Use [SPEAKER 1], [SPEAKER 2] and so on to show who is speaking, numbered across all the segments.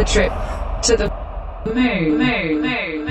[SPEAKER 1] A trip to the moon. moon, moon, moon,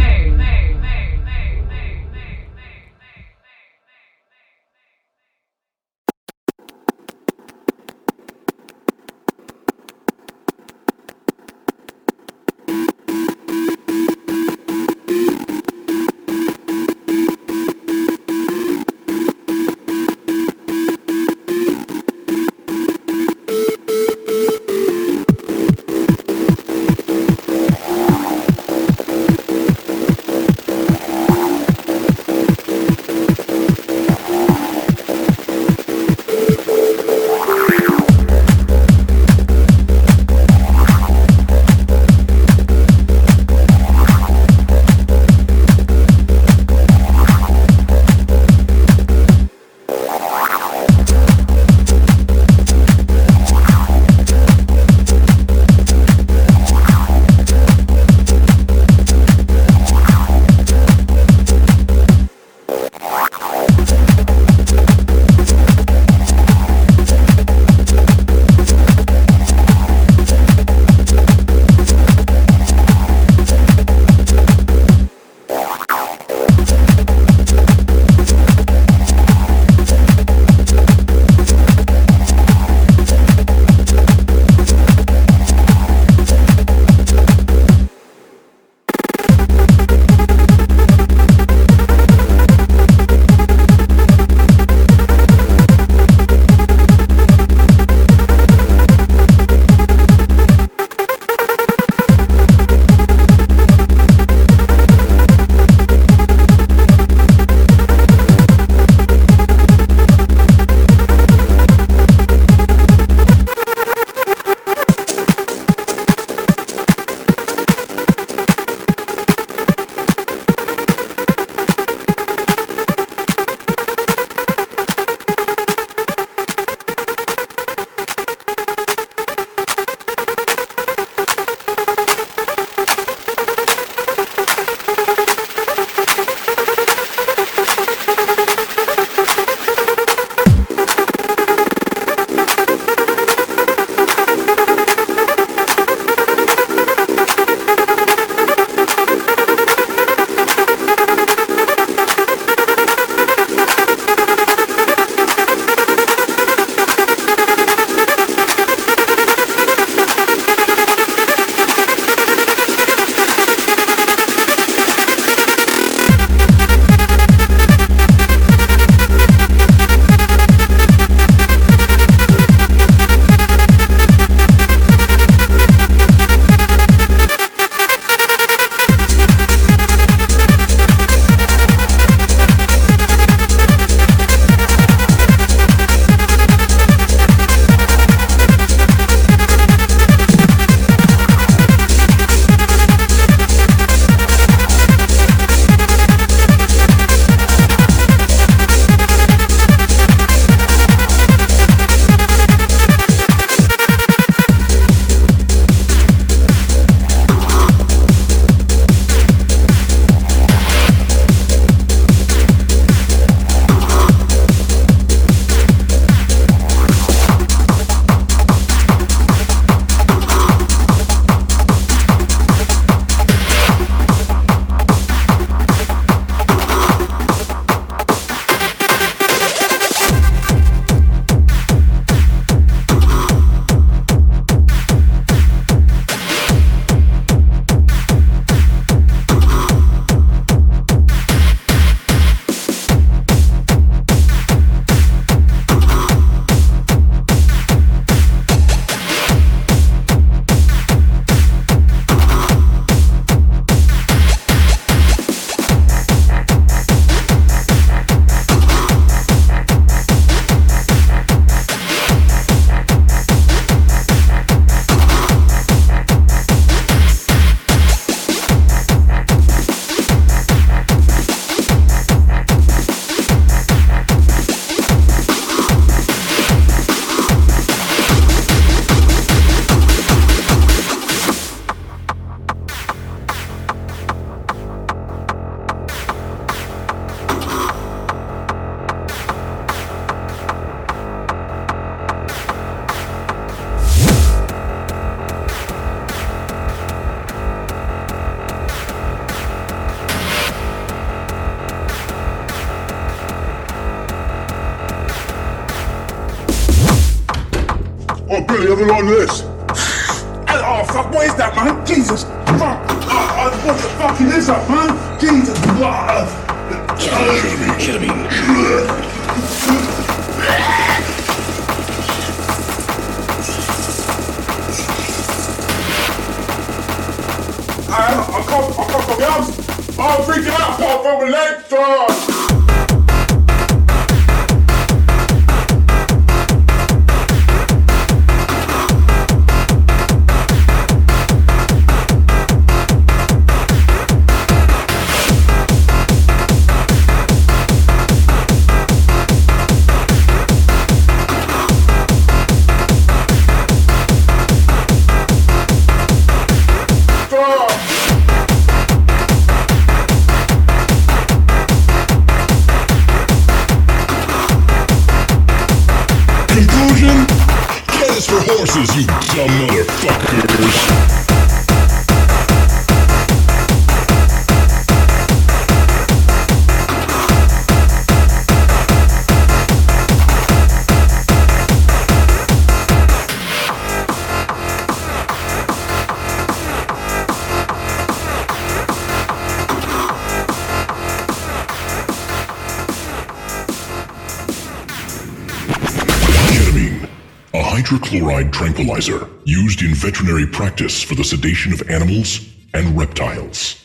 [SPEAKER 2] hydrochloride tranquilizer used in veterinary practice for the sedation of animals and reptiles.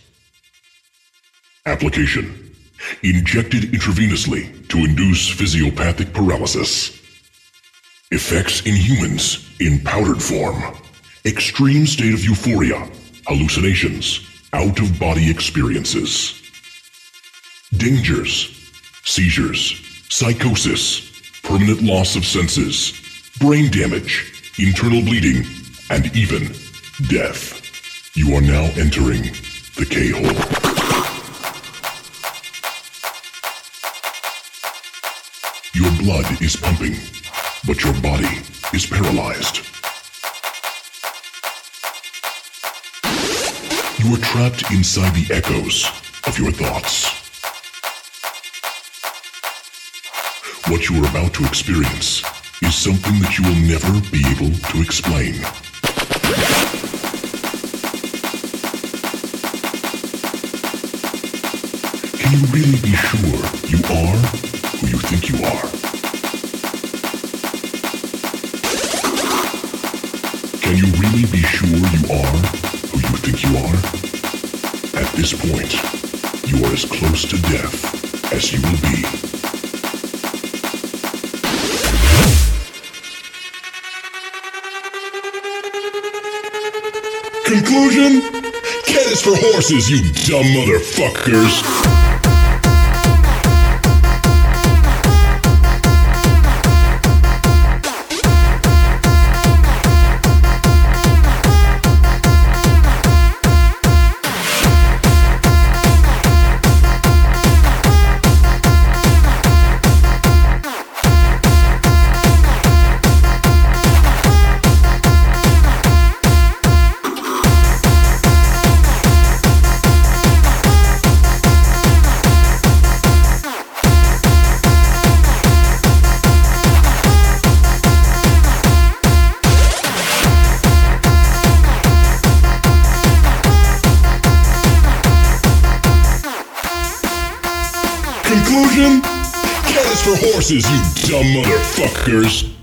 [SPEAKER 2] Application Injected intravenously to induce physiopathic paralysis. Effects in humans in powdered form. Extreme state of euphoria, hallucinations, out of body experiences. Dangers, seizures, psychosis, permanent loss of senses, brain damage, internal bleeding, and even death. You are now entering the K-hole. Your blood is pumping, but your body is paralyzed. You are trapped inside the echoes of your thoughts. What you are about to experience is something that you will never be able to explain. Can you really be sure you are who you think you are? Can you really be sure you are who you think you are? At this point, you are as close to death as you will be. Conclusion? Cat is for horses, you dumb motherfuckers. You dumb motherfuckers.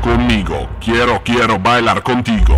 [SPEAKER 3] Conmigo, quiero, quiero bailar contigo.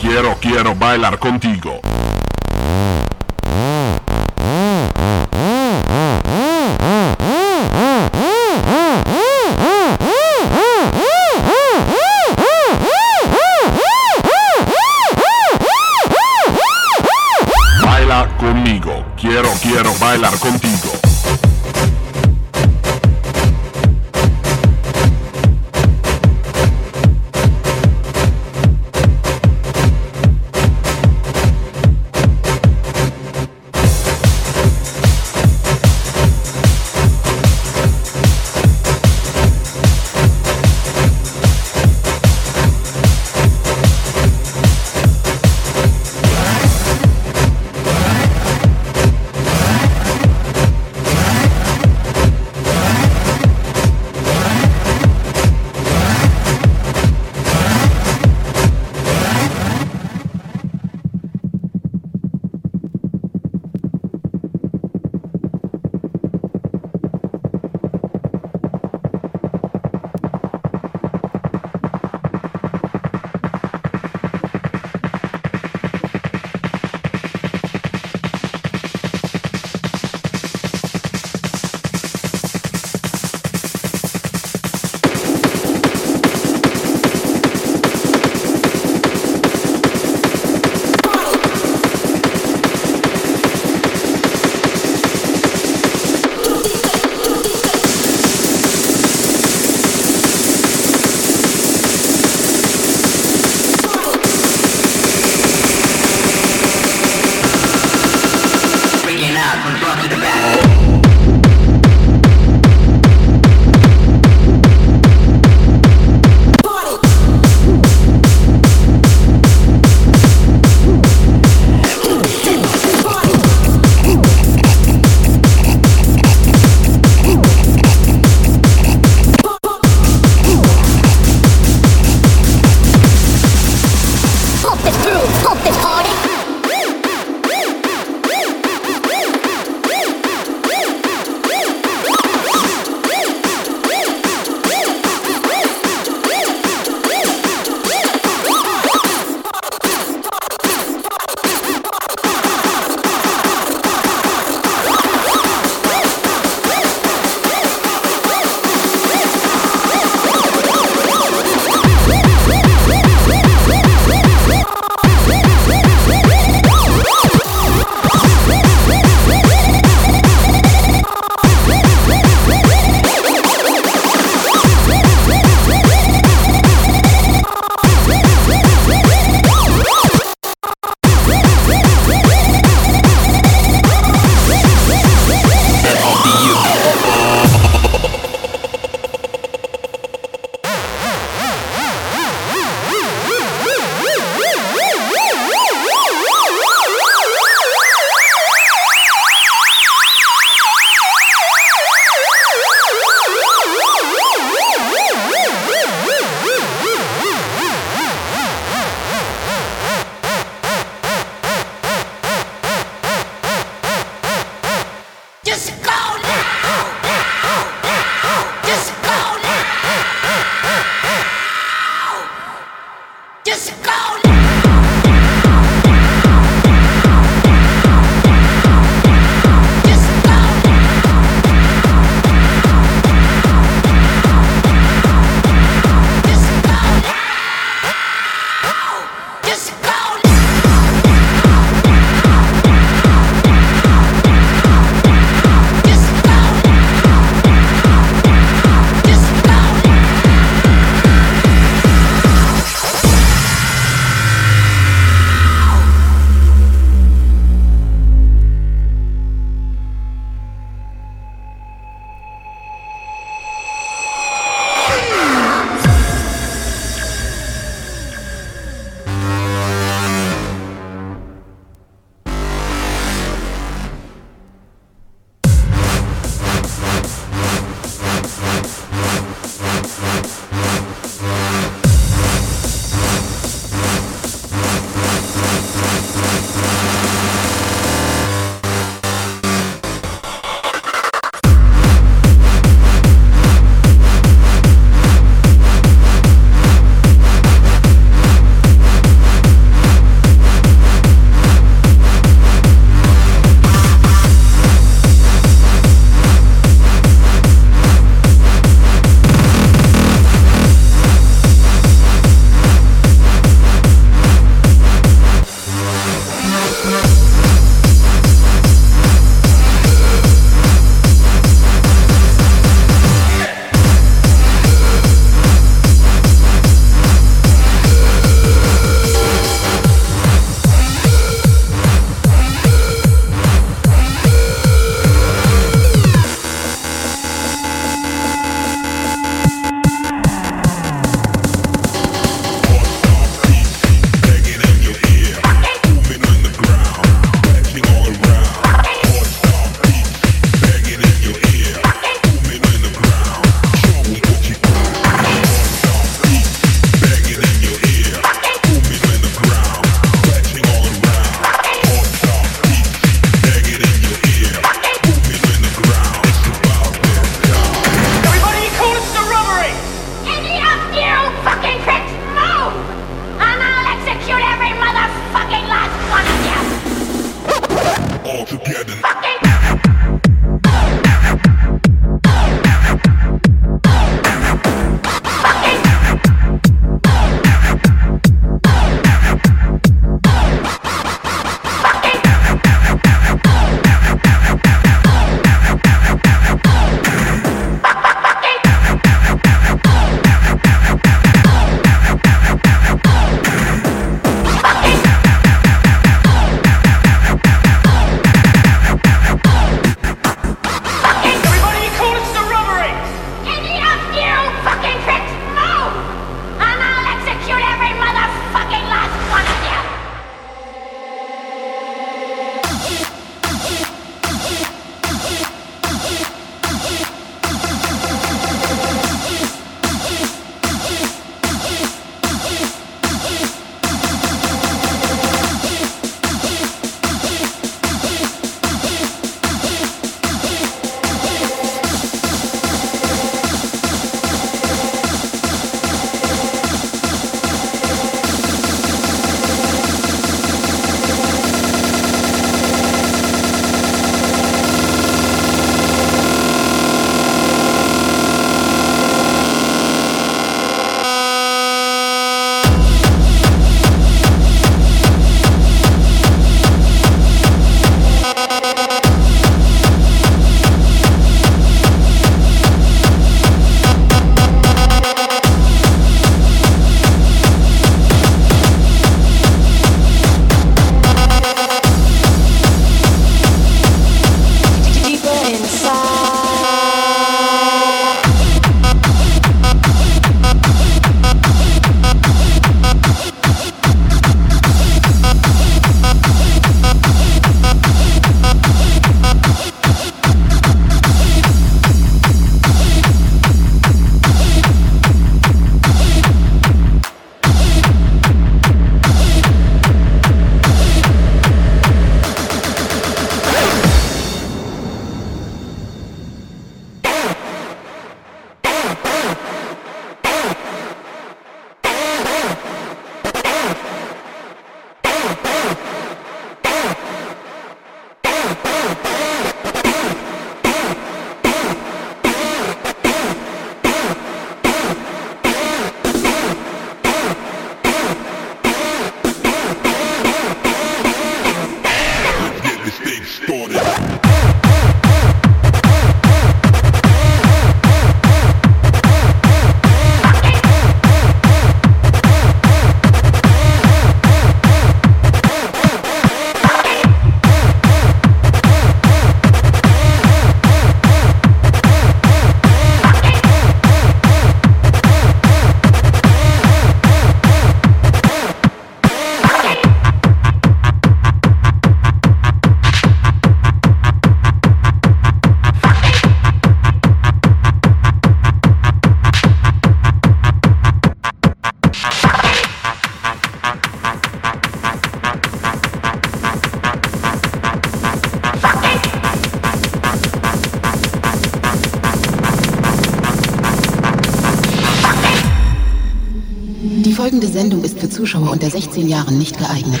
[SPEAKER 4] Zuschauer unter 16 Jahren nicht geeignet.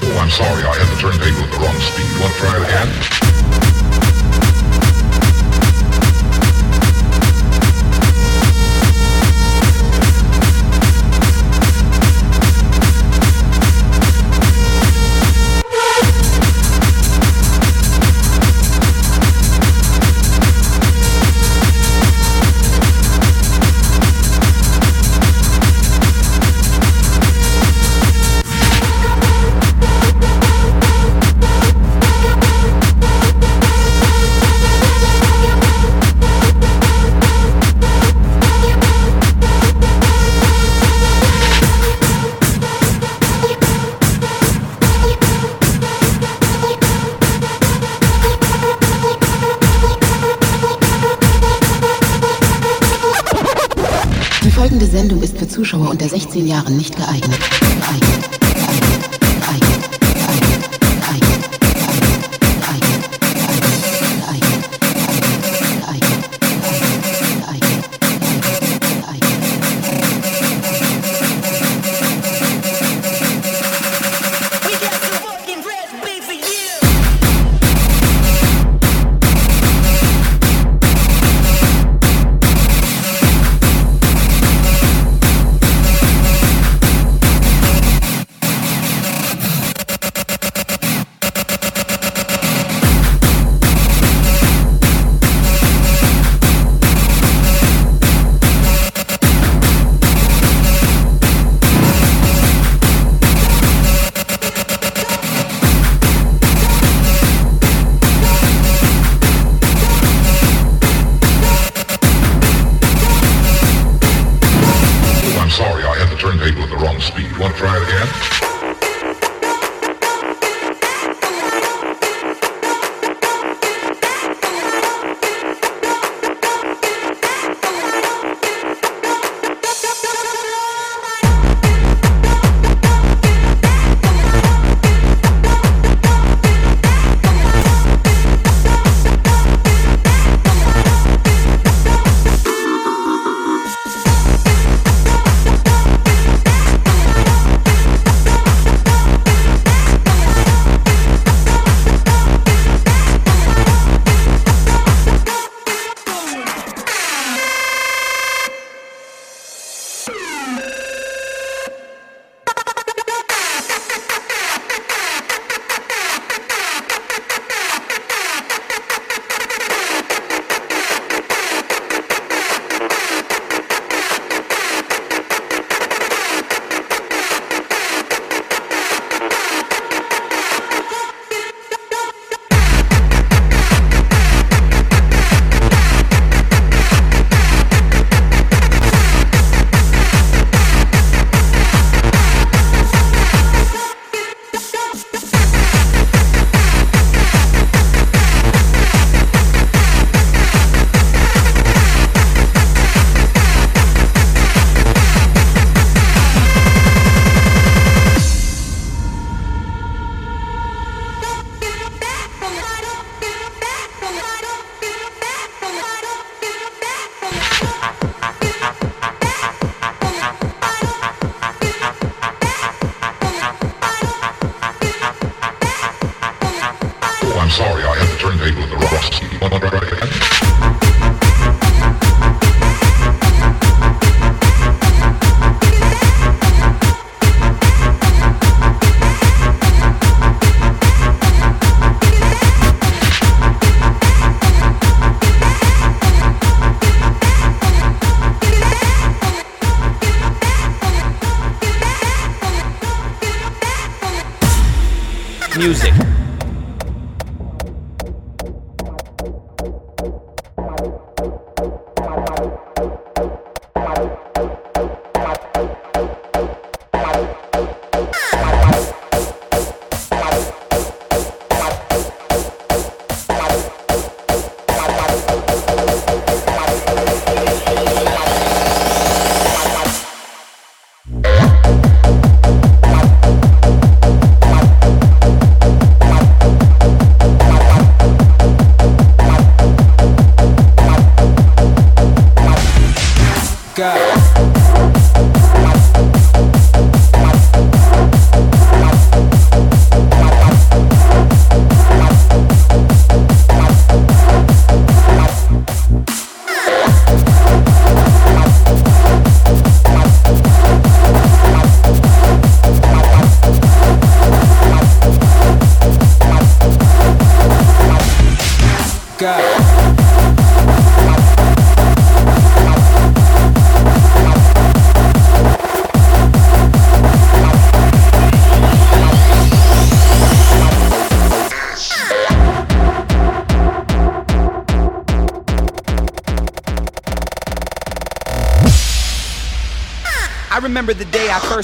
[SPEAKER 2] Oh, I'm sorry, I had the turntable at the wrong speed. You want to try it again?
[SPEAKER 4] zehn Jahren nicht geeignet.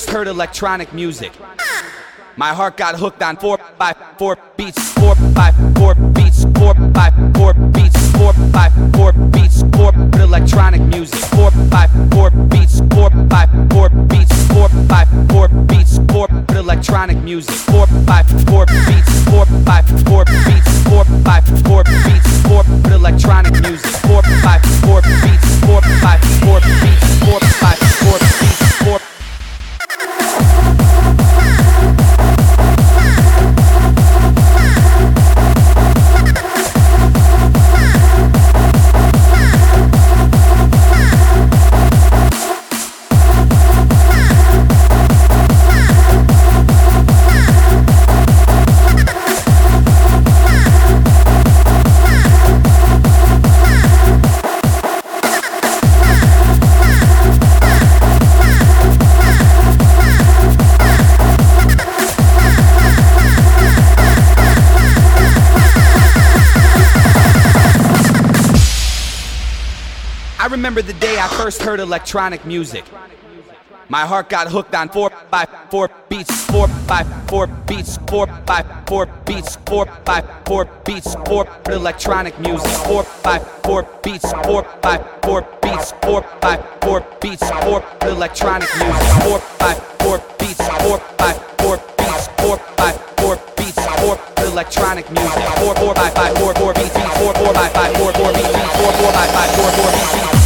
[SPEAKER 5] Heard electronic music. My heart got hooked on four by four beats, four by first heard electronic music. My heart got hooked on four by four beats, four by four beats, four by four beats, four by four beats, four electronic music, four by four beats, four by four beats, four by four beats, four electronic music, four by four beats, four by four beats, four by four beats, four electronic music, four four by four four beats, four four by four four beats, four four by four four beats.